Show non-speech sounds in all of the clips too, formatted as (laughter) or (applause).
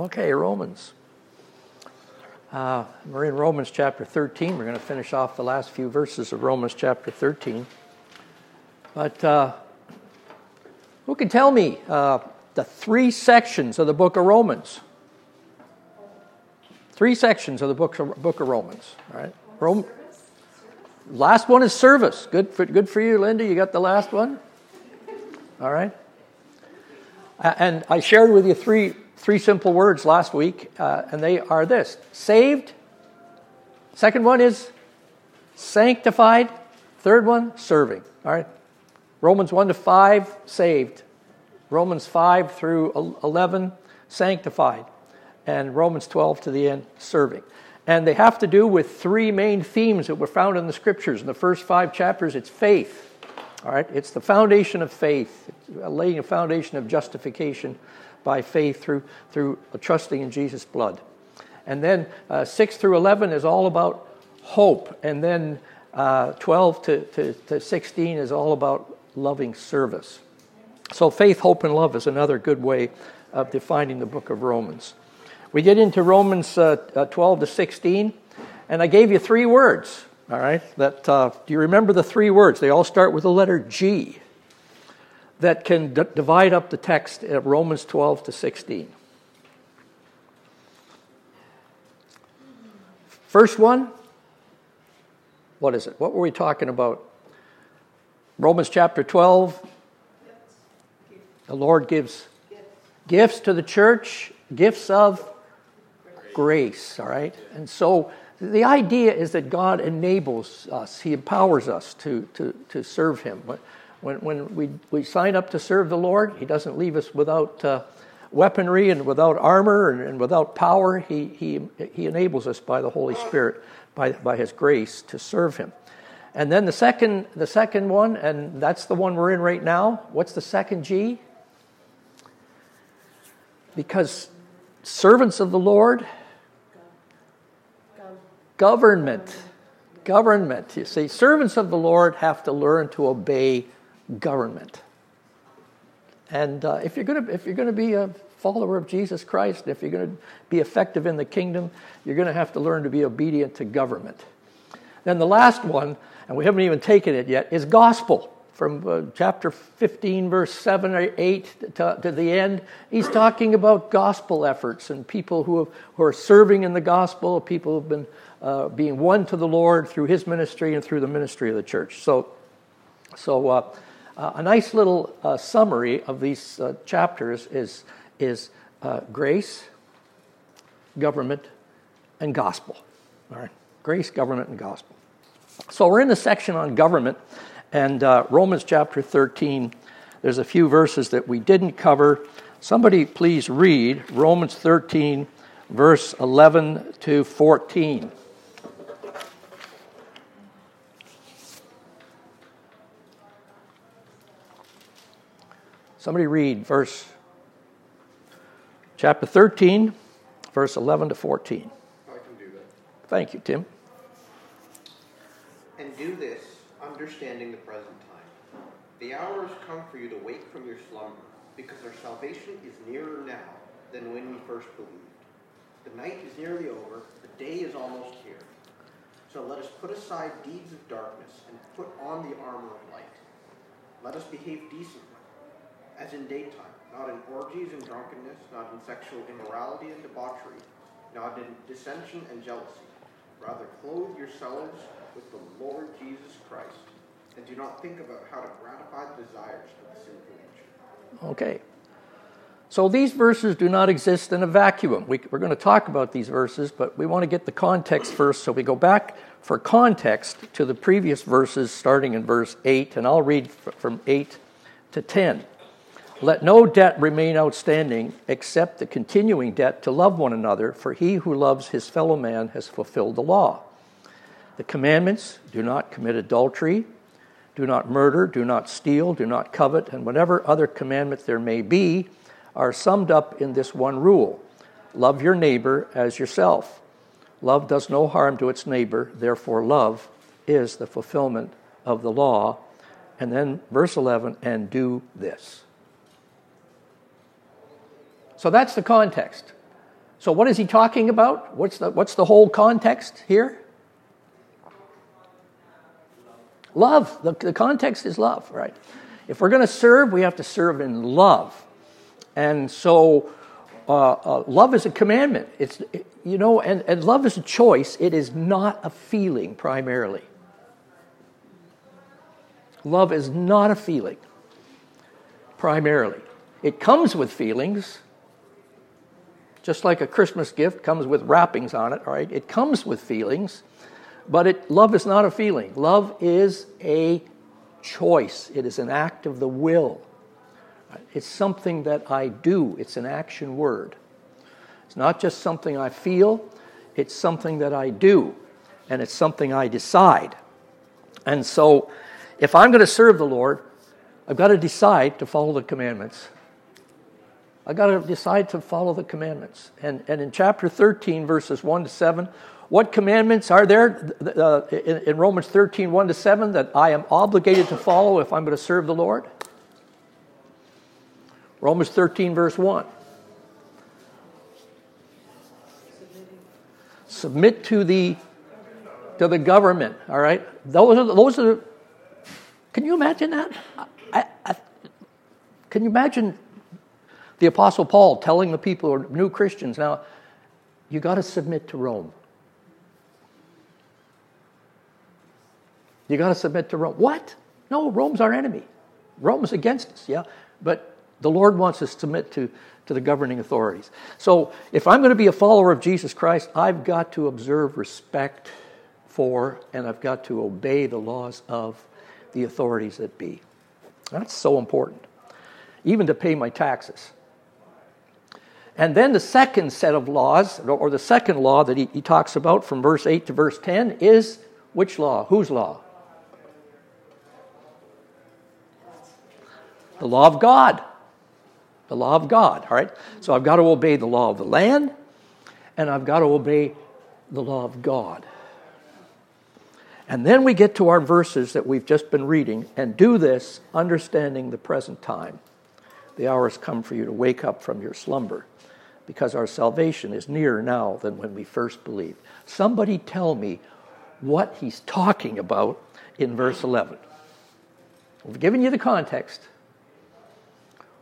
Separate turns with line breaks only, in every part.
Okay, Romans. Uh, we're in Romans chapter 13. We're going to finish off the last few verses of Romans chapter 13. But uh, who can tell me uh, the three sections of the book of Romans? Three sections of the book of, book of Romans. All right. Rome, last one is service. Good for, good for you, Linda. You got the last one? All right. And I shared with you three, three simple words last week, uh, and they are this saved. Second one is sanctified. Third one, serving. All right. Romans 1 to 5, saved. Romans 5 through 11, sanctified. And Romans 12 to the end, serving. And they have to do with three main themes that were found in the scriptures. In the first five chapters, it's faith. All right, it's the foundation of faith, laying a foundation of justification by faith through, through trusting in Jesus' blood. And then uh, 6 through 11 is all about hope. And then uh, 12 to, to, to 16 is all about loving service. So, faith, hope, and love is another good way of defining the book of Romans. We get into Romans uh, uh 12 to 16, and I gave you three words all right? That, uh, do you remember the three words? They all start with the letter G that can d- divide up the text of Romans 12 to 16. First one, what is it? What were we talking about? Romans chapter 12. The Lord gives gifts to the church, gifts of grace, all right? And so the idea is that God enables us, He empowers us to, to, to serve Him. When, when we, we sign up to serve the Lord, He doesn't leave us without uh, weaponry and without armor and, and without power. He, he, he enables us by the Holy Spirit, by, by His grace, to serve Him. And then the second, the second one, and that's the one we're in right now. What's the second G? Because servants of the Lord, Government. Government. You see, servants of the Lord have to learn to obey government. And uh, if you're going to if you're going to be a follower of Jesus Christ, if you're going to be effective in the kingdom, you're going to have to learn to be obedient to government. Then the last one, and we haven't even taken it yet, is gospel. From uh, chapter 15, verse 7 or 8 to, to, the end, he's talking about gospel efforts and people who, have, who are serving in the gospel, people who have been uh, being won to the Lord through his ministry and through the ministry of the church. So, so uh, uh, a nice little uh, summary of these uh, chapters is, is uh, grace, government, and gospel. All right, grace, government, and gospel. So we're in the section on government, and Romans chapter 13. There's a few verses that we didn't cover. Somebody please read Romans 13, verse 11 to 14. Somebody read verse chapter 13, verse 11 to 14.
I can do that.
Thank you, Tim.
And do this, understanding the present time. The hour has come for you to wake from your slumber, because our salvation is nearer now than when we first believed. The night is nearly over, the day is almost here. So let us put aside deeds of darkness and put on the armor of light. Let us behave decently as in daytime, not in orgies and drunkenness, not in sexual immorality and debauchery, not in dissension and jealousy. Rather, clothe yourselves with the Lord Jesus Christ, and do not think about how to gratify the desires of the sinful nature.
Okay. So these verses do not exist in a vacuum. We, are going to talk about these verses, but we want to get the context first. So we go back for context to the previous verses, starting in verse 8, and I'll read from 8 to 10. Let no debt remain outstanding except the continuing debt to love one another, for he who loves his fellow man has fulfilled the law. The commandments do not commit adultery, do not murder, do not steal, do not covet, and whatever other commandment there may be are summed up in this one rule love your neighbor as yourself. Love does no harm to its neighbor, therefore, love is the fulfillment of the law. And then, verse 11, and do this. So that's the context. So, what is he talking about? What's the, what's the whole context here? Love. The, the context is love, right? If we're going to serve, we have to serve in love. And so, uh, uh, love is a commandment. It's, you know, and, and love is a choice. It is not a feeling primarily. Love is not a feeling primarily. It comes with feelings, just like a Christmas gift comes with wrappings on it, all right? It comes with feelings, but it, love is not a feeling. Love is a choice, it is an act of the will. It's something that I do, it's an action word. It's not just something I feel, it's something that I do, and it's something I decide. And so, if I'm going to serve the Lord, I've got to decide to follow the commandments. I've got to decide to follow the commandments. And, and in chapter 13, verses 1 to 7, what commandments are there uh, in, in Romans 13, 1 to 7 that I am obligated to follow if I'm going to serve the Lord? Romans 13, verse 1. Submit to the to the government. All right, those are those are. Can you imagine that? I, I, can you imagine the Apostle Paul telling the people, who are new Christians, now you got to submit to Rome. You got to submit to Rome. What? No, Rome's our enemy. Rome's against us, yeah. But the Lord wants us to submit to, to the governing authorities. So if I'm going to be a follower of Jesus Christ, I've got to observe respect for and I've got to obey the laws of the authorities that be. That's so important, even to pay my taxes. And then the second set of laws, or the second law that he, he talks about from verse 8 to verse 10, is which law? Whose law? The law of God. The law of God, all right? So I've got to obey the law of the land, and I've got to obey the law of God. And then we get to our verses that we've just been reading and do this understanding the present time. The hour has come for you to wake up from your slumber because our salvation is nearer now than when we first believed. Somebody tell me what he's talking about in verse 11. We've given you the context.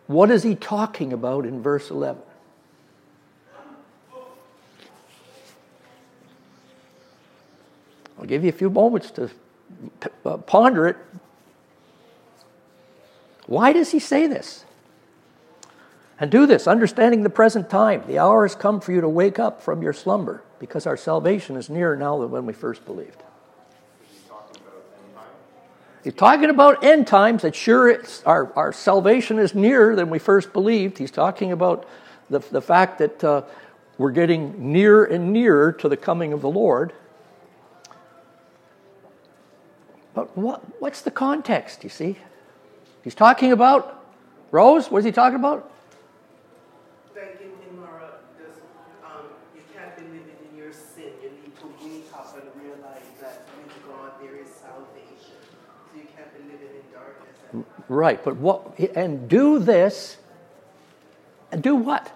What is he talking about in verse 11? I'll give you a few moments to uh, ponder it. Why does he say this? And do this, understanding the present time. The hour has come for you to wake up from your slumber, because our salvation is nearer now than when we first believed. He's talking about end times, that sure our, our salvation is nearer than we first believed. He's talking about the, the fact that uh, we're getting nearer and nearer to the coming of the Lord. But what, what's the context, you see? He's talking about, Rose, what is he talking about?
That in, in Mara, um, you can't be living in your sin. You need to wake up and realize that with God there is salvation. So you can't be living in darkness.
Right, but what, and do this, and do what?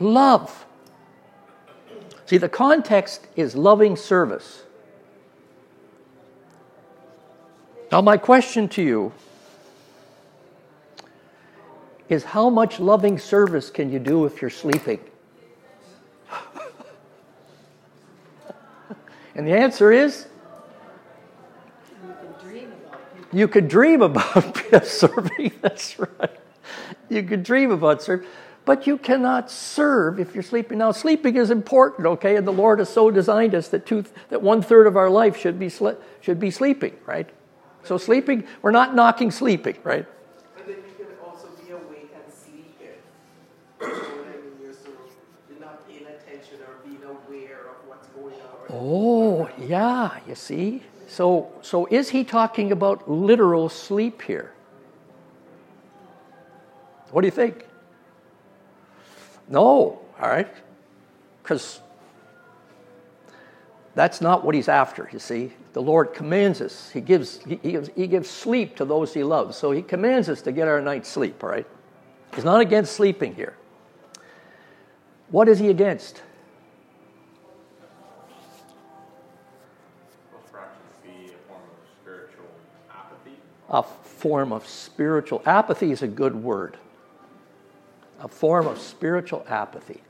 Love. Love. See, the context is loving service. Now, my question to you is how much loving service can you do if you're sleeping? And the answer is you could dream about (laughs) serving. (laughs) That's right. You could dream about serving, but you cannot serve if you're sleeping. Now, sleeping is important, okay? And the Lord has so designed us that two, that one third of our life should be should be sleeping, right? So sleeping, we're not knocking sleeping, right?
And then you can also be awake and sleeping. So you're, sort of, you're not paying attention or being aware of what's going on.
Oh, yeah, you see? So, so is he talking about literal sleep here? What do you think? No, all right? Because that's not what he's after, you see. The Lord commands us. He gives, he, gives, he gives sleep to those he loves. So he commands us to get our night's sleep, all right? He's not against sleeping here. What is he against?
Will fractions be a form of spiritual apathy?
A form of spiritual apathy is a good word. A form of spiritual apathy.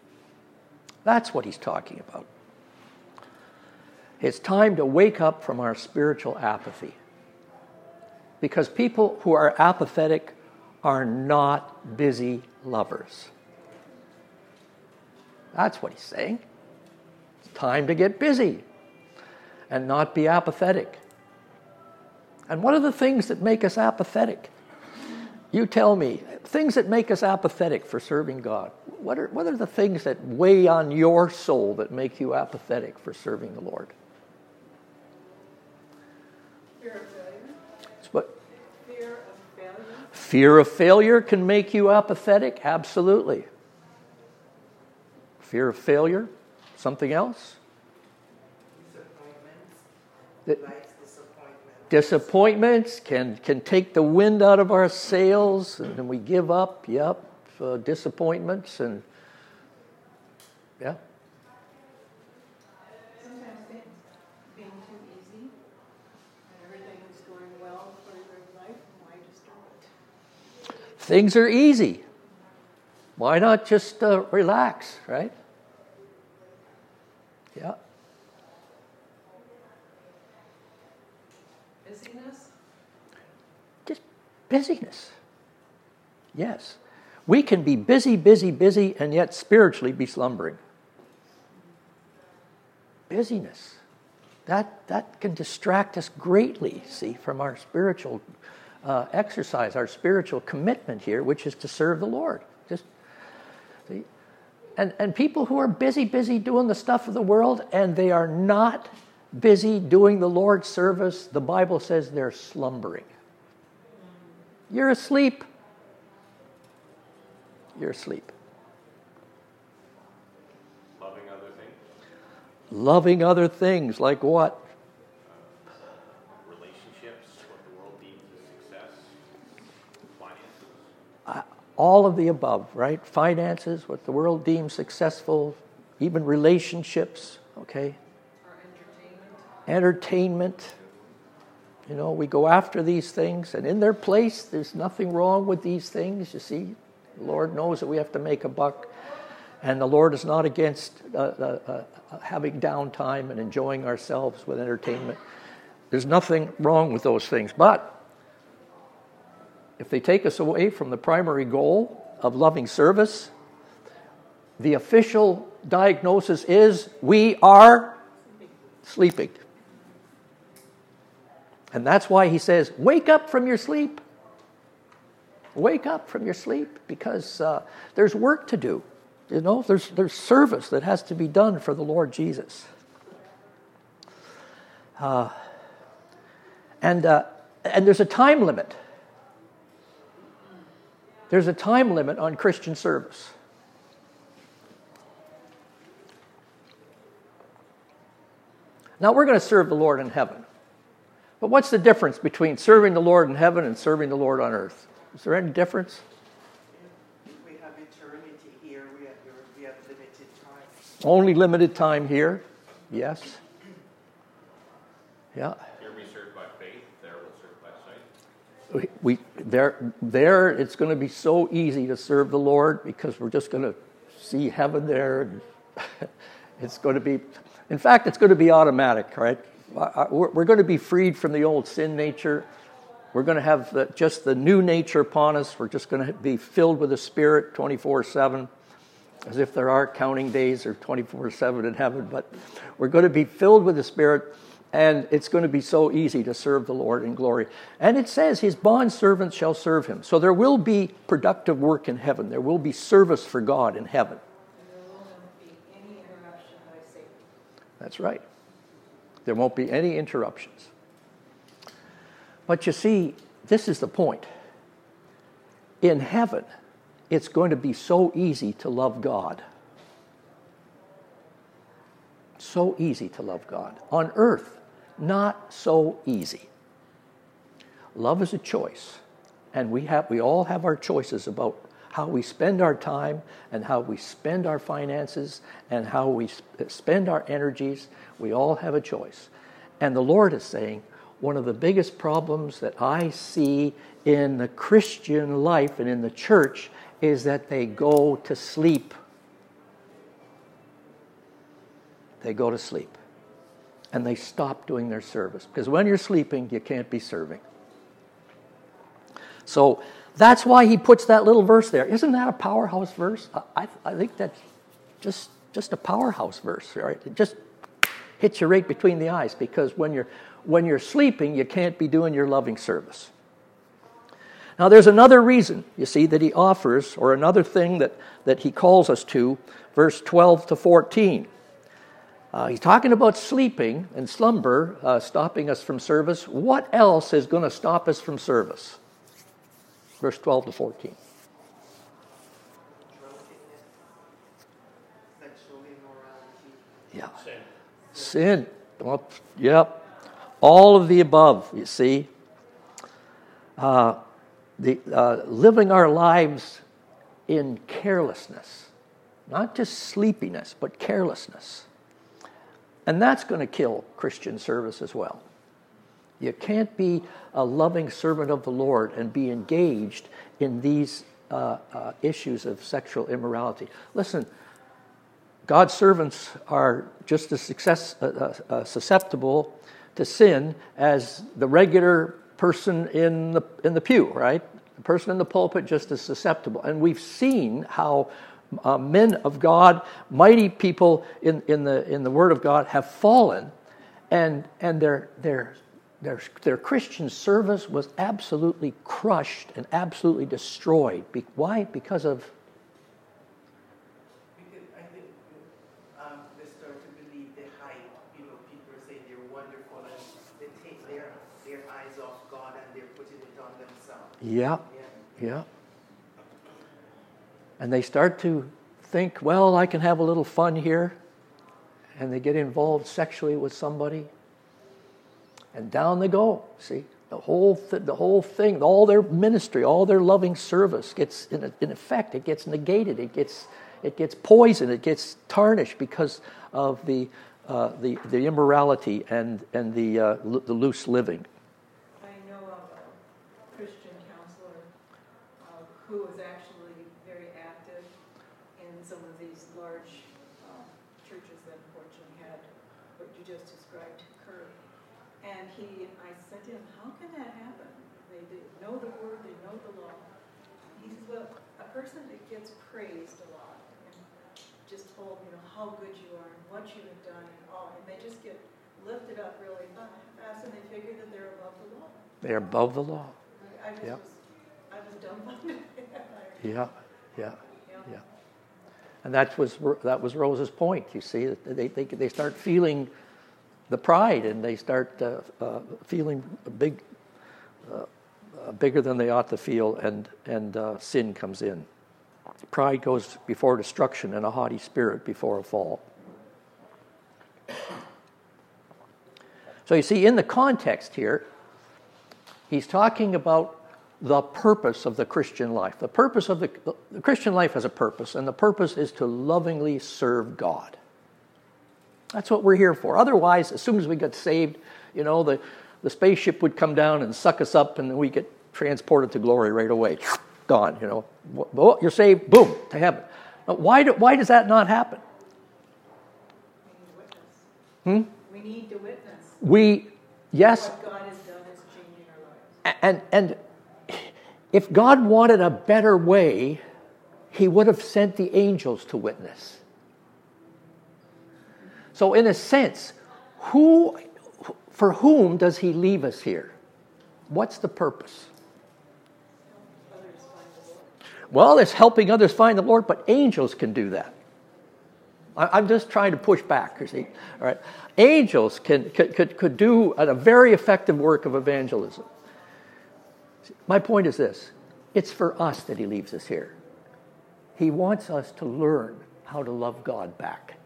That's what he's talking about. It's time to wake up from our spiritual apathy. Because people who are apathetic are not busy lovers. That's what he's saying. It's time to get busy and not be apathetic. And what are the things that make us apathetic? You tell me, things that make us apathetic for serving God. What are, what are the things that weigh on your soul that make you apathetic for serving the Lord?
Fear of failure.
What,
Fear of failure.
fear of failure can make you apathetic? Absolutely. Fear of failure? Something else?
Disappointments.
That-
Life's disappointment.
Disappointments can, can take the wind out of our sails and then we give up. Yep. Uh, disappointments and, yeah.
Sometimes things being too easy and everything is going well for life, why disturb it?
Things are easy. Why not just uh, relax, right? Yeah.
Busyness.
Just busyness. Yes. We can be busy, busy, busy, and yet spiritually be slumbering. Busyness. That, that can distract us greatly, see, from our spiritual uh, exercise, our spiritual commitment here, which is to serve the Lord. Just see, and, and people who are busy, busy doing the stuff of the world and they are not busy doing the Lord's service, the Bible says they're slumbering. You're asleep. You're asleep.
Loving other things?
Loving other things, like what?
Relationships? What the world deems as success? Finances?
Uh, all of the above, right? Finances, what the world deems successful, even relationships, okay?
Or entertainment.
Entertainment. You know, we go after these things, and in their place, there's nothing wrong with these things, you see. The Lord knows that we have to make a buck, and the Lord is not against uh, uh, uh, having downtime and enjoying ourselves with entertainment. There's nothing wrong with those things. But if they take us away from the primary goal of loving service, the official diagnosis is we are sleeping. And that's why he says, Wake up from your sleep. Wake up from your sleep because uh, there's work to do. You know, there's, there's service that has to be done for the Lord Jesus. Uh, and, uh, and there's a time limit. There's a time limit on Christian service. Now, we're going to serve the Lord in heaven. But what's the difference between serving the Lord in heaven and serving the Lord on earth? Is there any difference?
We have eternity here. We have, we have limited time.
Only limited time here. Yes. Yeah.
Here we serve by faith, there we'll serve by sight.
We, we, there, there, it's going to be so easy to serve the Lord because we're just going to see heaven there. And (laughs) it's going to be, in fact, it's going to be automatic, right? We're going to be freed from the old sin nature. We're going to have the, just the new nature upon us. We're just going to be filled with the Spirit 24 7, as if there are counting days or 24 7 in heaven. But we're going to be filled with the Spirit, and it's going to be so easy to serve the Lord in glory. And it says, His bond servants shall serve Him. So there will be productive work in heaven, there will be service for God in heaven.
There will not be any interruption by Satan.
That's right. There won't be any interruptions. But you see, this is the point. In heaven, it's going to be so easy to love God. So easy to love God. On earth, not so easy. Love is a choice. And we, have, we all have our choices about how we spend our time and how we spend our finances and how we spend our energies. We all have a choice. And the Lord is saying, one of the biggest problems that I see in the Christian life and in the church is that they go to sleep. They go to sleep and they stop doing their service. Because when you're sleeping, you can't be serving. So that's why he puts that little verse there. Isn't that a powerhouse verse? I, I think that's just, just a powerhouse verse, right? It just hits you right between the eyes because when you're, when you're sleeping, you can't be doing your loving service. Now, there's another reason, you see, that he offers, or another thing that, that he calls us to, verse 12 to 14. Uh, he's talking about sleeping and slumber uh, stopping us from service. What else is going to stop us from service? Verse 12 to 14. Yeah. Sin. Sin. Well, yep. All of the above, you see. Uh, the, uh, living our lives in carelessness, not just sleepiness, but carelessness. And that's going to kill Christian service as well. You can't be a loving servant of the Lord and be engaged in these uh, uh, issues of sexual immorality. Listen, God's servants are just as success, uh, uh, uh susceptible to sin as the regular person in the, in the pew, right? The person in the pulpit just as susceptible. And we've seen how uh, men of God, mighty people in, in, the, in the Word of God have fallen, and, and their, their, their, their Christian service was absolutely crushed and absolutely destroyed. Be, why? Because of
Because I think um, they start to believe the hype. You know, people say they're wonderful and they take their, their eyes off God and they're putting it on themselves.
Yeah, Yeah, yeah. And they start to think, well, I can have a little fun here. And they get involved sexually with somebody. And down they go. See, the whole, th- the whole thing, all their ministry, all their loving service gets, in, a, in effect, it gets negated. It gets, it gets poisoned. It gets tarnished because of the, uh, the, the immorality and, and the, uh, the loose living.
who was actually very active in some of these large uh, churches that unfortunately had what you just described occur. And he, I said to him, how can that happen? They, they know the word, they know the law. He says, well, a person that gets praised a lot and just told, you know, how good you are and what you have done and all, and they just get lifted up really fast and they figure that they're above the law.
They're above the law.
I, I yep. was, I was dumbfounded. (laughs)
Yeah, yeah, yeah. And that was, that was Rose's point, you see. They, they, they start feeling the pride and they start uh, uh, feeling big, uh, uh, bigger than they ought to feel, and, and uh, sin comes in. Pride goes before destruction and a haughty spirit before a fall. So you see, in the context here, he's talking about the purpose of the Christian life. The purpose of the, the Christian life has a purpose, and the purpose is to lovingly serve God. That's what we're here for. Otherwise, as soon as we get saved, you know, the, the spaceship would come down and suck us up, and we get transported to glory right away. Gone, you know. Oh, you're saved, boom, to heaven. Why, do, why does that not happen?
We need, hmm? we need to witness.
We, yes.
What God has done is changing our lives.
And, and if God wanted a better way, he would have sent the angels to witness. So, in a sense, who, for whom does he leave us here? What's the purpose? Well, it's helping others find the Lord, but angels can do that. I'm just trying to push back, you see. All right. Angels can, could, could, could do a very effective work of evangelism. My point is this it's for us that he leaves us here. He wants us to learn how to love God back.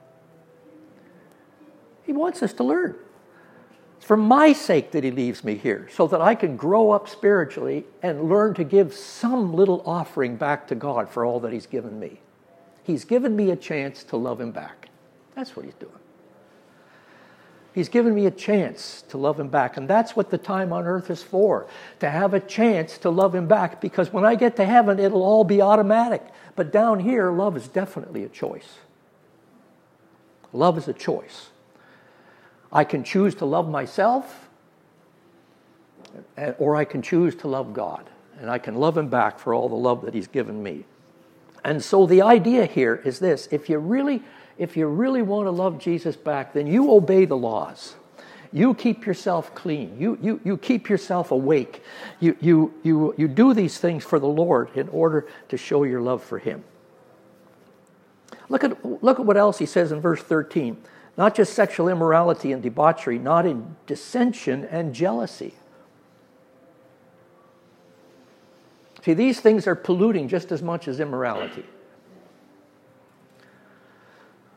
He wants us to learn. For my sake that He leaves me here, so that I can grow up spiritually and learn to give some little offering back to God for all that He's given me. He's given me a chance to love Him back. That's what He's doing. He's given me a chance to love him back. And that's what the time on earth is for to have a chance to love him back. Because when I get to heaven, it'll all be automatic. But down here, love is definitely a choice. Love is a choice. I can choose to love myself, or I can choose to love God. And I can love him back for all the love that he's given me. And so the idea here is this if you really if you really want to love Jesus back, then you obey the laws. You keep yourself clean. You, you, you keep yourself awake. You, you, you, you do these things for the Lord in order to show your love for Him. Look at, look at what else he says in verse 13. Not just sexual immorality and debauchery, not in dissension and jealousy. See, these things are polluting just as much as immorality.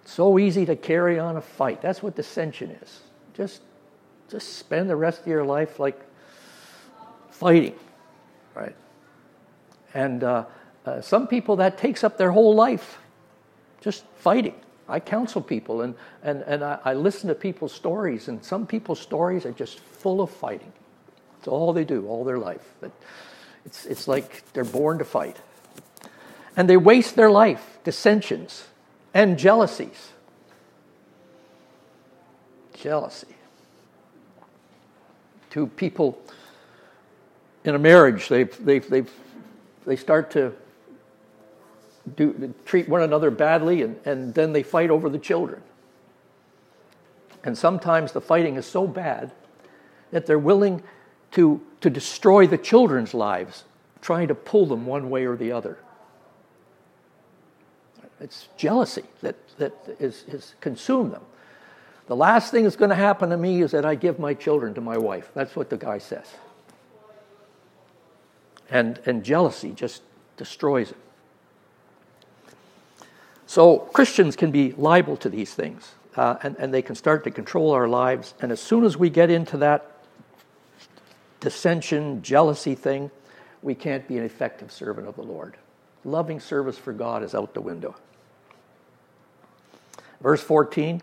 So easy to carry on a fight. That's what dissension is. Just, just spend the rest of your life like fighting, right? And uh, uh, some people that takes up their whole life, just fighting. I counsel people and, and, and I, I listen to people's stories, and some people's stories are just full of fighting. It's all they do all their life. But it's, it's like they're born to fight. And they waste their life, dissensions, and jealousies. Jealousy. Two people in a marriage, they they they they start to do, treat one another badly, and, and then they fight over the children. And sometimes the fighting is so bad that they're willing to, to destroy the children's lives, trying to pull them one way or the other. It's jealousy that, that is, has consumed them. The last thing that's going to happen to me is that I give my children to my wife. That's what the guy says. And, and jealousy just destroys it. So Christians can be liable to these things, uh, and, and they can start to control our lives. And as soon as we get into that dissension, jealousy thing, we can't be an effective servant of the Lord. Loving service for God is out the window. Verse 14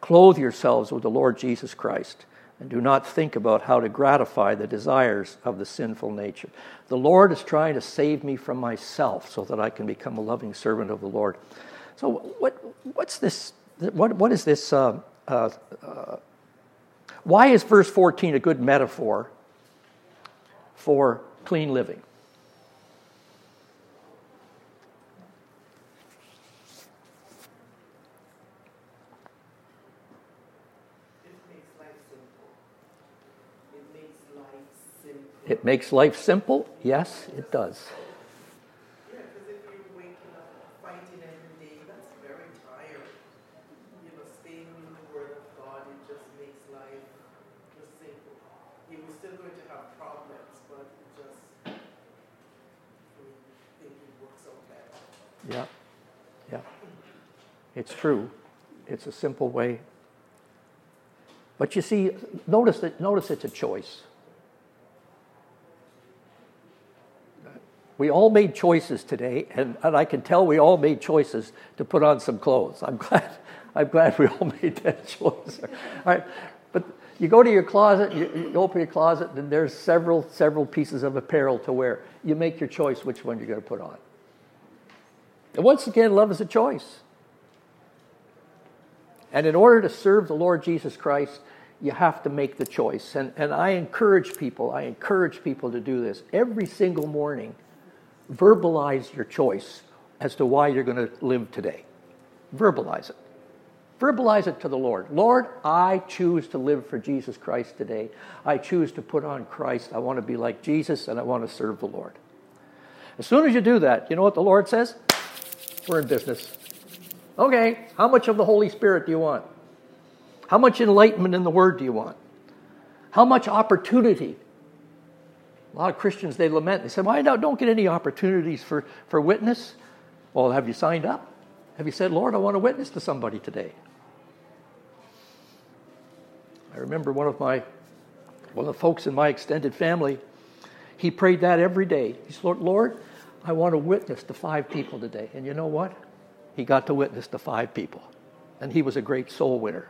Clothe yourselves with the Lord Jesus Christ and do not think about how to gratify the desires of the sinful nature. The Lord is trying to save me from myself so that I can become a loving servant of the Lord. So, what, what's this? What, what is this? Uh, uh, uh, why is verse 14 a good metaphor for clean living? It makes life simple? Yes, it does.
Yeah, because if you're waking up fighting every day, that's very tiring. You know, staying in the Word of God, it just makes life just simple. You are still going to have problems, but it just think it works out better.
Yeah, yeah. It's true. It's a simple way. But you see, notice that notice it's a choice. We all made choices today, and, and I can tell we all made choices to put on some clothes. I'm (laughs) glad, I'm glad we all (laughs) made that choice. All right, but you go to your closet, you, you open your closet, and there's several, several pieces of apparel to wear. You make your choice which one you're going to put on. And once again, love is a choice. And in order to serve the Lord Jesus Christ, you have to make the choice. And, and I encourage people, I encourage people to do this every single morning verbalize your choice as to why you're going to live today. Verbalize it. Verbalize it to the Lord. Lord, I choose to live for Jesus Christ today. I choose to put on Christ. I want to be like Jesus and I want to serve the Lord. As soon as you do that, you know what the Lord says? We're in business. Okay, how much of the Holy Spirit do you want? How much enlightenment in the Word do you want? How much opportunity a lot of Christians, they lament. They say, Why well, don't get any opportunities for, for witness? Well, have you signed up? Have you said, Lord, I want to witness to somebody today? I remember one of my Well, the folks in my extended family, he prayed that every day. He said, Lord, I want to witness to five people today. And you know what? He got to witness to five people. And he was a great soul winner.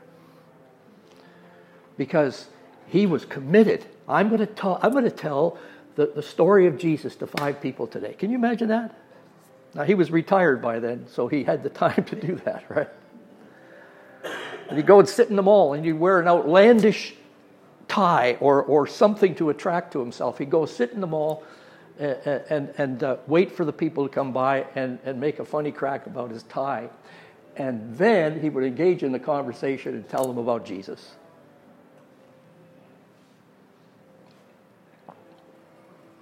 Because he was committed. I'm going to tell, I'm going to tell the, the story of Jesus to five people today. Can you imagine that? Now, he was retired by then, so he had the (laughs) time to do that, right? And he'd go and sit in the mall and he'd wear an outlandish tie or, or something to attract to himself. He'd go sit in the mall and, and, uh, wait for the people to come by and, and make a funny crack about his tie. And then he would engage in the conversation and tell them about Jesus.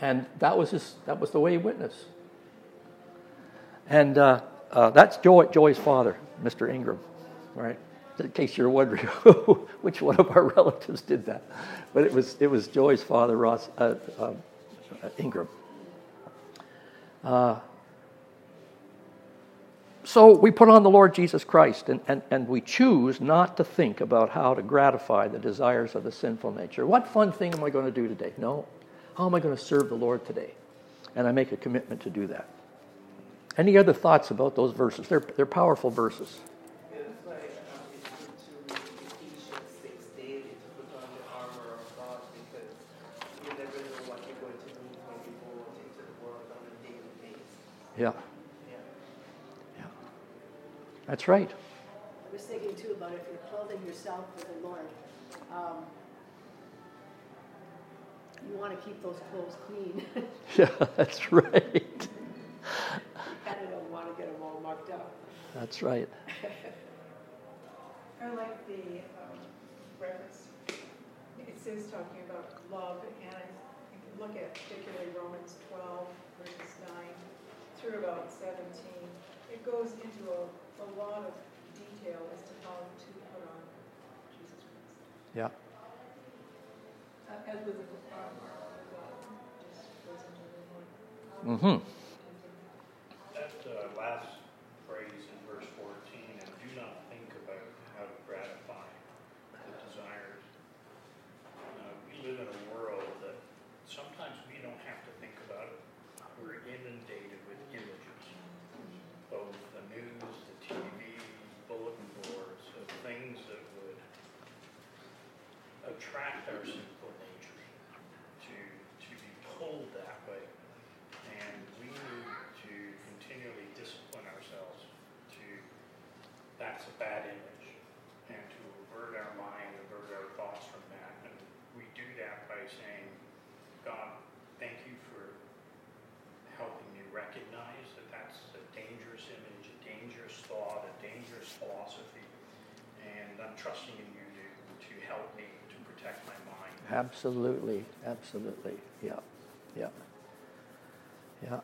And that was, his, that was the way he witnessed. And uh, uh, that's Joy, Joy's father, Mr. Ingram, right? in case you're wondering (laughs) which one of our relatives did that. But it was, it was Joy's father, Ross uh, uh, Ingram. Uh, so we put on the Lord Jesus Christ and, and, and we choose not to think about how to gratify the desires of the sinful nature. What fun thing am I going to do today? No. How am I going to serve the Lord today? And I make a commitment to do that. Any other thoughts about those verses? They're, they're powerful verses. Yeah. Yeah. That's right.
I was thinking too about if you're clothing yourself with the Lord, um, you want to keep those clothes clean. (laughs)
yeah, that's right.
I don't want to get them all mucked up.
That's right.
I like the um, reference. It says talking about love, and I look at particularly Romans 12, verses 9 through about 17, it goes into a, a lot of detail as to how to put on Jesus Christ.
Yeah.
Uh, as with the um, just goes into a.
Mm-hmm.
That uh, last phrase in verse 14, and do not think about how to gratify the desires. Uh, we live in a world that sometimes we don't have to think about it. We're inundated with images, both the news, the TV, bulletin boards, of things that would attract our sinful nature to, to be pulled that way. And we need to continually discipline ourselves to, that's a bad image, and to avert our mind, avert our thoughts from that. And we do that by saying, God, thank you for helping me recognize that that's a dangerous image, a dangerous thought, a dangerous philosophy. And I'm trusting in you to, to help me to protect my mind.
Absolutely. Absolutely. Yeah. Yeah. Yeah.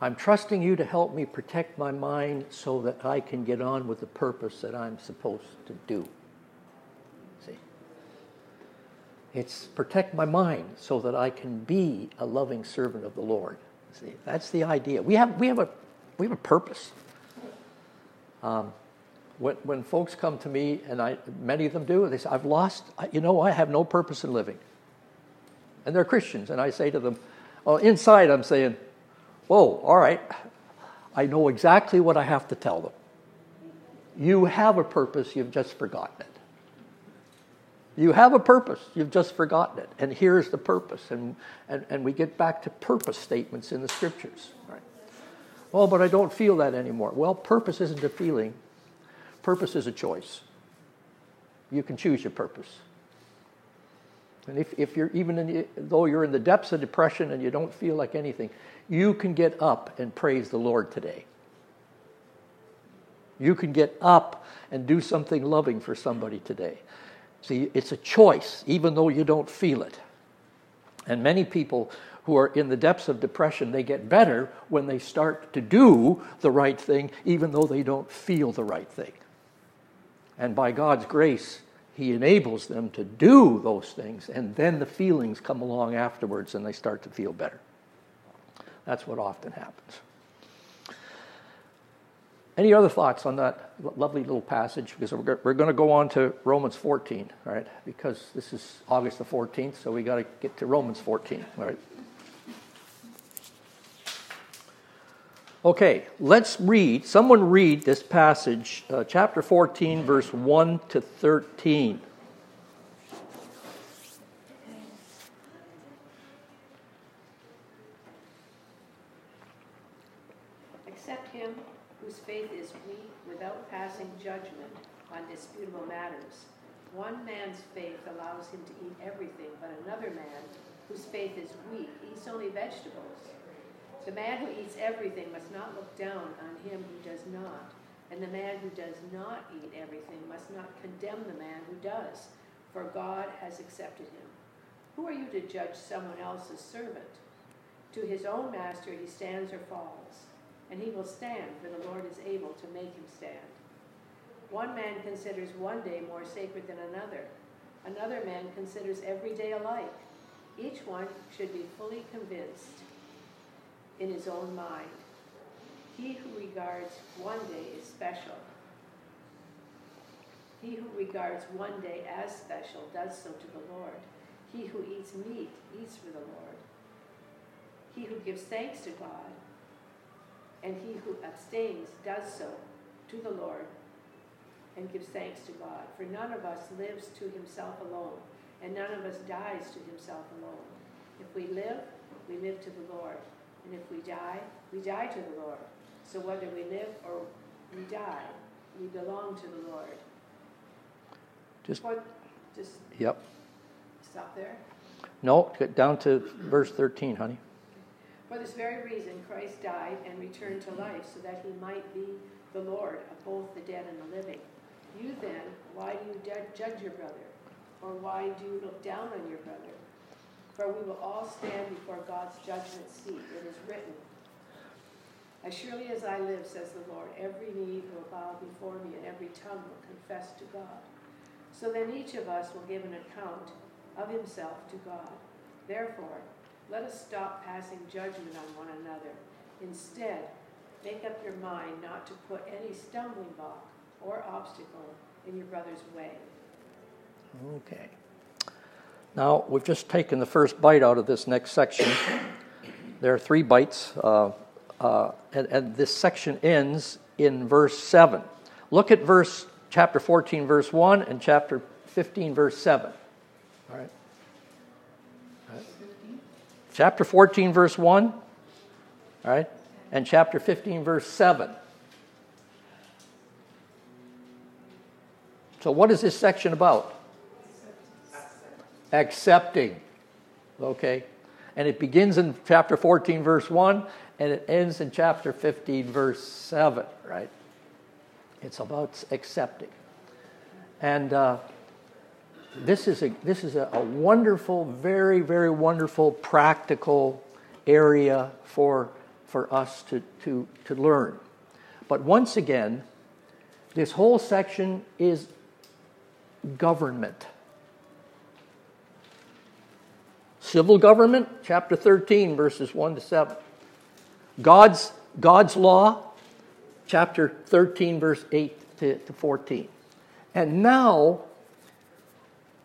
I'm trusting you to help me protect my mind so that I can get on with the purpose that I'm supposed to do. See? It's protect my mind so that I can be a loving servant of the Lord. See, that's the idea. We have, we have, a, we have a purpose. Um, when, when folks come to me, and I, many of them do, they say, I've lost, you know, I have no purpose in living. And they're Christians, and I say to them, oh, inside I'm saying, whoa, all right, I know exactly what I have to tell them. You have a purpose, you've just forgotten it. You have a purpose, you've just forgotten it. And here's the purpose. And, and, and we get back to purpose statements in the scriptures. Right? Oh, but I don't feel that anymore. Well, purpose isn't a feeling, purpose is a choice. You can choose your purpose. And if, if you're even the, though you're in the depths of depression and you don't feel like anything, you can get up and praise the Lord today. You can get up and do something loving for somebody today. See, it's a choice, even though you don't feel it. And many people who are in the depths of depression, they get better when they start to do the right thing, even though they don't feel the right thing. And by God's grace, He enables them to do those things, and then the feelings come along afterwards and they start to feel better. That's what often happens. Any other thoughts on that lovely little passage? Because we're, going to go on to Romans 14, all right? Because this is August the 14th, so we got to get to Romans 14, all right? Okay, let's read. Someone read this passage, uh, chapter 14, verse 1 to 13.
Accept him whose faith is weak without passing judgment on disputable matters. One man's faith allows him to eat everything, but another man whose faith is weak eats only vegetables. The man who eats everything must not look down on him who does not, and the man who does not eat everything must not condemn the man who does, for God has accepted him. Who are you to judge someone else's servant? To his own master he stands or falls, and he will stand, for the Lord is able to make him stand. One man considers one day more sacred than another. Another man considers every day alike. Each one should be fully convinced in his own mind. He who regards one day as special. He who regards one day as special does so to the Lord. He who eats meat eats for the Lord. He who gives thanks to God and he who abstains does so to the Lord and gives thanks to God. For none of us lives to himself alone, and none of us dies to himself alone. If we live, we live to the Lord. And if we die, we die to the Lord. So whether we live or we die, we belong to the Lord.
Just,
What, just
yep.
stop there.
No, get down to verse 13, honey.
For this very reason, Christ died and returned to life, so that he might be the Lord of both the dead and the living. You then, why do you judge your brother? Or why do you look down on your brother? For we will all stand before God's judgment seat. It is written, As surely as I live, says the Lord, every knee will bow before me, and every tongue will confess to God. So then each of us will give an account of himself to God. Therefore, let us stop passing judgment on one another. Instead, make up your mind not to put any stumbling block or obstacle in your brother's way.
Okay. Now, we've just taken the first bite out of this next section. There are three bites, uh, uh, and, and this section ends in verse 7. Look at verse chapter 14, verse 1, and chapter 15, verse 7. All right. All right. Chapter 14, verse 1, all right, and chapter 15, verse 7. So, what is this section about? Accepting. Okay? And it begins in chapter 14, verse 1, and it ends in chapter 15, verse 7, right? It's about accepting. And uh, this is, a, this is a, a wonderful, very, very wonderful, practical area for, for us to, to, to learn. But once again, this whole section is government. Civil government, chapter 13, verses 1 to 7. God's, God's law, chapter 13, verse 8 to, to 14. And now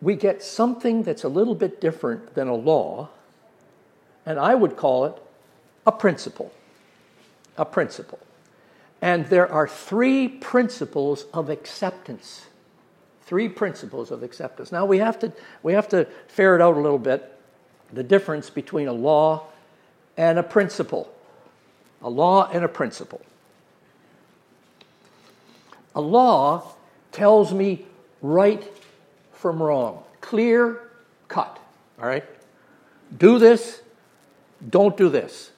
we get something that's a little bit different than a law, and I would call it a principle. A principle. And there are three principles of acceptance. Three principles of acceptance. Now we have to we have to ferret out a little bit the difference between a law and a principle. A law and a principle. A law tells me right from wrong, clear cut. All right? Do this, don't do this.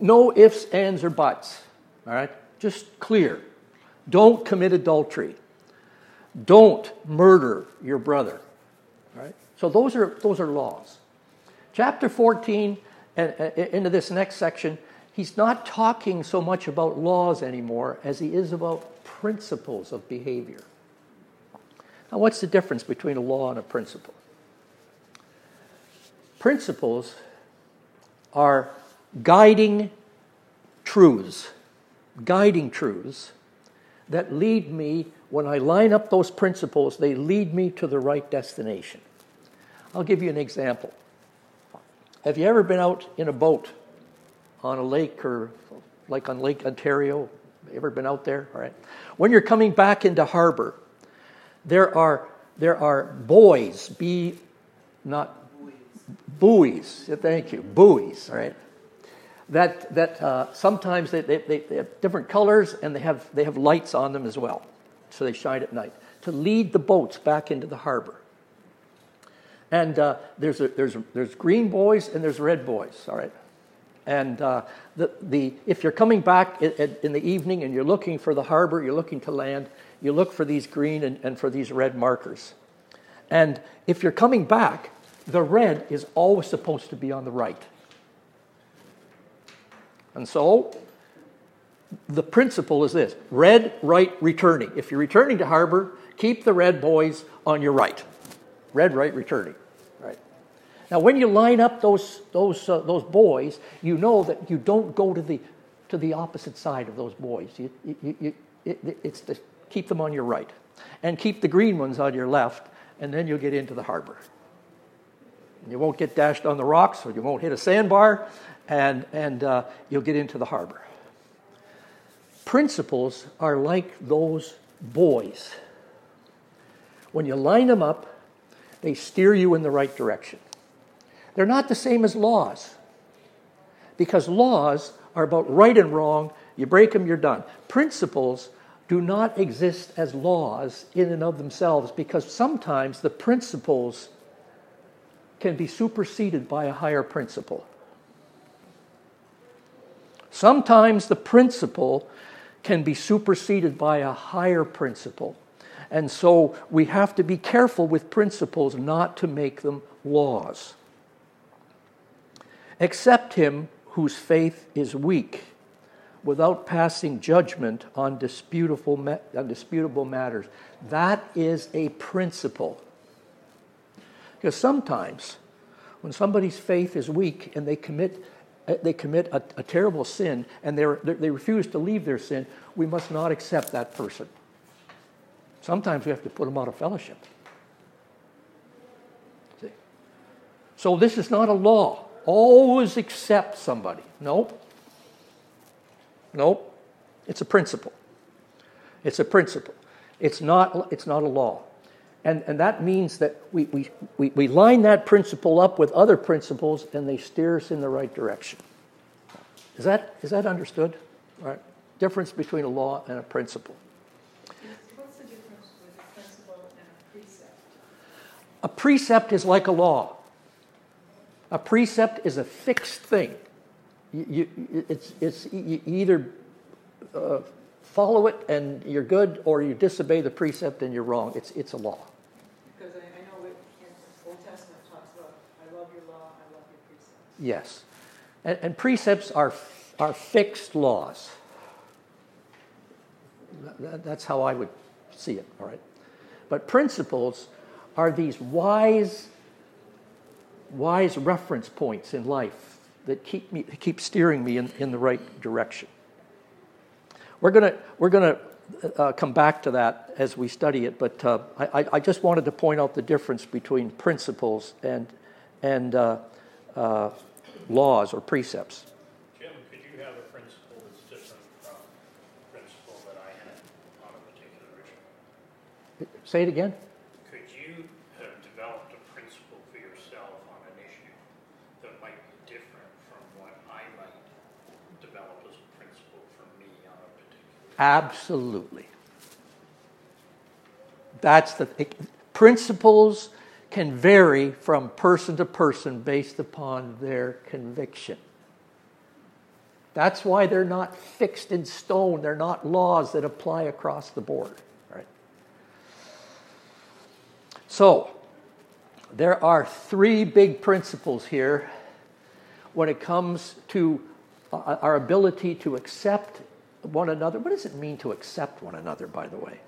No ifs, ands, or buts. All right? Just clear. Don't commit adultery. Don't murder your brother. All right? So those are, those are laws. Chapter 14, and uh, into this next section, he's not talking so much about laws anymore as he is about principles of behavior. Now, what's the difference between a law and a principle? Principles are guiding truths, guiding truths that lead me, when I line up those principles, they lead me to the right destination. I'll give you an example. Have you ever been out in a boat on a lake or like on Lake Ontario? Ever been out there? All right. When you're coming back into harbor, there are there are buoys, be not buoys. Thank you, buoys. All right. That that uh, sometimes they, they, they have different colors and they have they have lights on them as well, so they shine at night to lead the boats back into the harbor. And uh, there's a, there's there's green boys and there's red boys, All right. And uh, the, the, if you're coming back in the evening and you're looking for the harbor, you're looking to land, you look for these green and, and for these red markers. And if you're coming back, the red is always supposed to be on the right. And so the principle is this red, right, returning. If you're returning to harbor, keep the red boys on your right. Red, right, returning. Right. Now, when you line up those, those, uh, those buoys, you know that you don't go to the, to the opposite side of those boys. You, you, you, it, it's to keep them on your right and keep the green ones on your left, and then you'll get into the harbor. You won't get dashed on the rocks, or you won't hit a sandbar, and, and uh, you'll get into the harbor. Principles are like those boys. When you line them up, they steer you in the right direction. They're not the same as laws. Because laws are about right and wrong. You break them, you're done. Principles do not exist as laws in and of themselves because sometimes the principles can be superseded by a higher principle. Sometimes the principle can be superseded by a higher principle. And so we have to be careful with principles not to make them laws. Accept him whose faith is weak without passing judgment on disputable, on disputable matters. That is a principle. Because sometimes when somebody's faith is weak and they commit, uh, they commit a, a terrible sin and they refuse to leave their sin, we must not accept that person. Sometimes we have to put them out of fellowship. See? So this is not a law always accept somebody. Nope. Nope. It's a principle. It's a principle. It's not, it's not a law. And, and that means that we, we, we, we line that principle up with other principles and they steer us in the right direction. Is that, is that understood? All right. Difference between a law and a principle.
What's the difference with a principle and a precept?
A precept is like a law. A precept is a fixed thing. You, you, it's, it's, you either uh, follow it and you're good, or you disobey the precept and you're wrong. It's, it's a law.
Because I, I know in the Old Testament talks about, I love your law, I love your precepts.
Yes. And, and precepts are, are fixed laws. That, that's how I would see it, all right? But principles are these wise wise reference points in life that keep, me, keep steering me in, in the right direction. We're going we're gonna, uh, come back to that as we study it, but uh, I, I, just wanted to point out the difference between principles and, and uh, uh laws or precepts.
Jim, could you have a principle that's different from principle that I had on a particular issue?
Say it again. Absolutely. That's the principles can vary from person to person based upon their conviction. That's why they're not fixed in stone. They're not laws that apply across the board. Right? So, there are three big principles here when it comes to uh, our ability to accept one another. What does it mean to accept one another, by the way?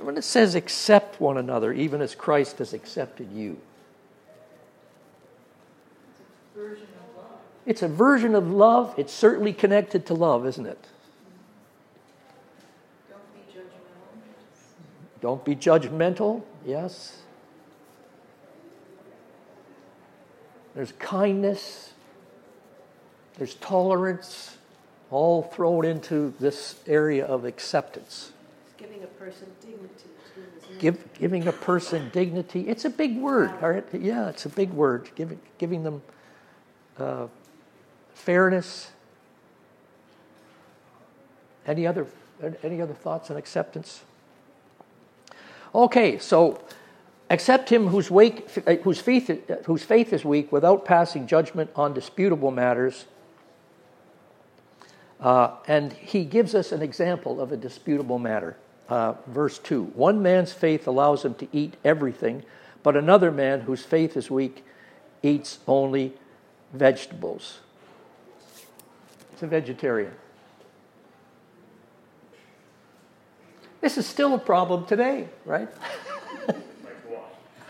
When it says accept one another, even as Christ has accepted you. It's a version of love. It's certainly connected to love, isn't it?
Don't be judgmental.
Don't be judgmental. Yes. There's kindness. There's tolerance, all thrown into this area of acceptance.
Giving a person dignity too.
Give, giving a person dignity. It's a big word. All right? Yeah, it's a big word. Giving, giving them uh, fairness. Any other, any other thoughts on acceptance? Okay, so accept him whose, wake, whose, faith, whose faith is weak without passing judgment on disputable matters. Uh, and he gives us an example of a disputable matter. Uh, verse 2 One man's faith allows him to eat everything, but another man whose faith is weak eats only vegetables. It's a vegetarian. This is still a problem today, right? (laughs)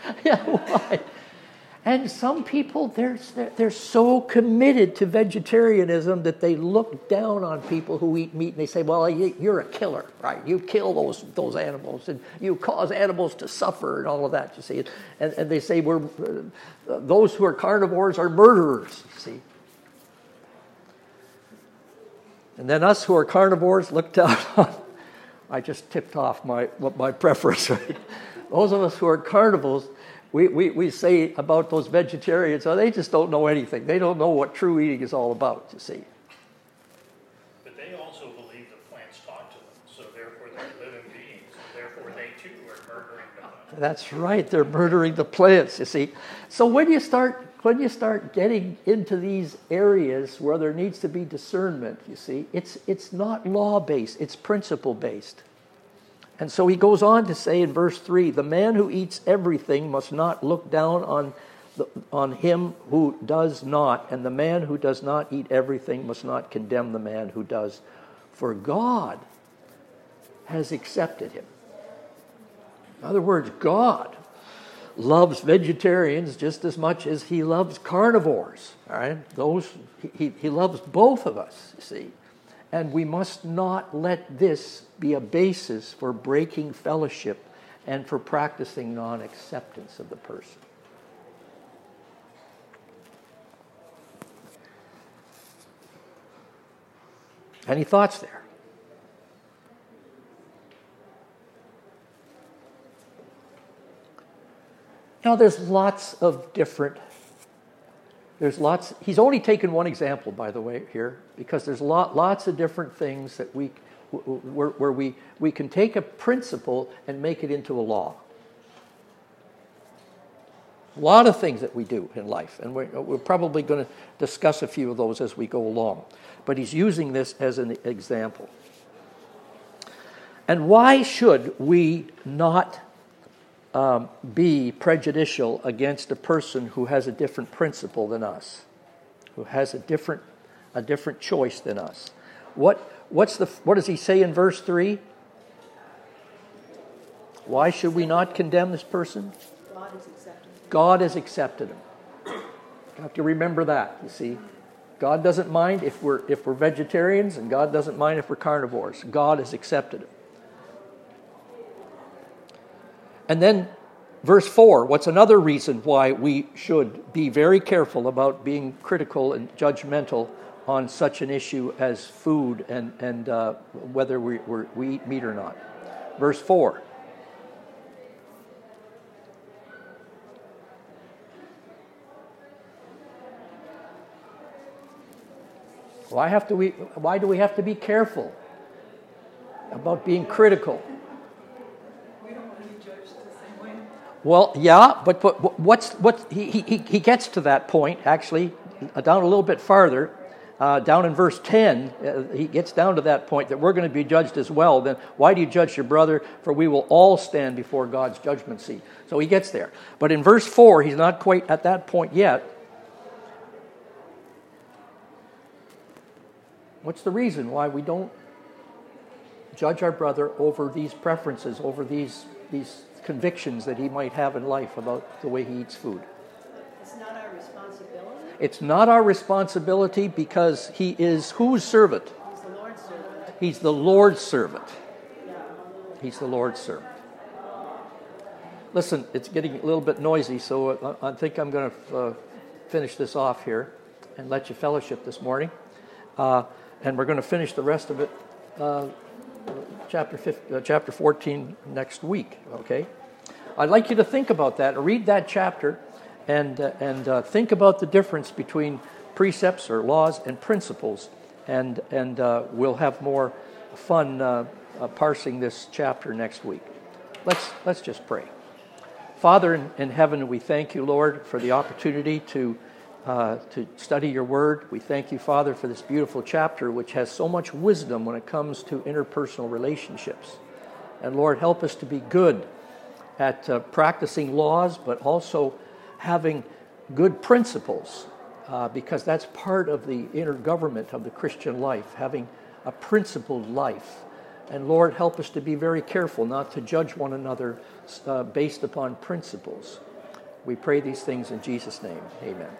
(laughs) Yeah, why? And some people, they're, they're so committed to vegetarianism that they look down on people who eat meat and they say, well, you're a killer, right? You kill those, those animals and you cause animals to suffer and all of that, you see. And, and they say, we're, uh, those who are carnivores are murderers, you see. And then us who are carnivores look down (laughs) on, I just tipped off my, my preference, right? Those of us who are carnivores, we, we, we say about those vegetarians, oh, they just don't know anything. They don't know what true eating is all about, you see.
But they also believe the plants talk to them, so therefore they're living beings, so therefore they too are murdering the plants.
That's right, they're murdering the plants, you see. So when you start when you start getting into these areas where there needs to be discernment, you see, it's it's not law based, it's principle based. And so he goes on to say in verse 3 the man who eats everything must not look down on, the, on him who does not, and the man who does not eat everything must not condemn the man who does, for God has accepted him. In other words, God loves vegetarians just as much as he loves carnivores. All right? Those, he, he loves both of us, you see. And we must not let this be a basis for breaking fellowship and for practicing non acceptance of the person. Any thoughts there? Now, there's lots of different there's lots, he's only taken one example, by the way, here, because there's lot, lots of different things that we, where, where we, we can take a principle and make it into a law. A lot of things that we do in life, and we're, we're probably going to discuss a few of those as we go along. But he's using this as an example. And why should we not um, be prejudicial against a person who has a different principle than us, who has a different, a different choice than us. What, what's the, what does he say in verse 3? Why should we not condemn this person?
God has accepted him.
God has accepted him. You have to remember that, you see. God doesn't mind if we're, if we're vegetarians, and God doesn't mind if we're carnivores. God has accepted him. And then verse 4 what's another reason why we should be very careful about being critical and judgmental on such an issue as food and, and uh, whether we, we eat meat or not? Verse 4. Why, have to we, why do we have to be careful about being critical? Well, yeah, but, but what's what he, he, he gets to that point actually uh, down a little bit farther. Uh, down in verse 10, uh, he gets down to that point that we're going to be judged as well. Then why do you judge your brother? For we will all stand before God's judgment seat. So he gets there. But in verse 4, he's not quite at that point yet. What's the reason why we don't judge our brother over these preferences, over these, these convictions that he might have in life about the way he eats food.
It's not our responsibility.
It's not our responsibility because he is whose servant?
He's the Lord's servant.
He's the Lord's servant. He's the Lord's servant. Listen, it's getting a little bit noisy, so I I think I'm going to uh, finish this off here and let you fellowship this morning. Uh, and we're going to finish the rest of it, uh, chapter, 15, uh, chapter 14, next week, okay? I'd like you to think about that, read that chapter, and, uh, and uh, think about the difference between precepts or laws and principles, and, and uh, we'll have more fun uh, uh, parsing this chapter next week. Let's, let's just pray. Father in, in heaven, we thank you, Lord, for the opportunity to, uh, to study your word. We thank you, Father, for this beautiful chapter, which has so much wisdom when it comes to interpersonal relationships. And Lord, help us to be good at uh, practicing laws, but also having good principles, uh, because that's part of the inner government of the Christian life, having a principled life. And Lord, help us to be very careful not to judge one another uh, based upon principles. We pray these things in Jesus' name. Amen.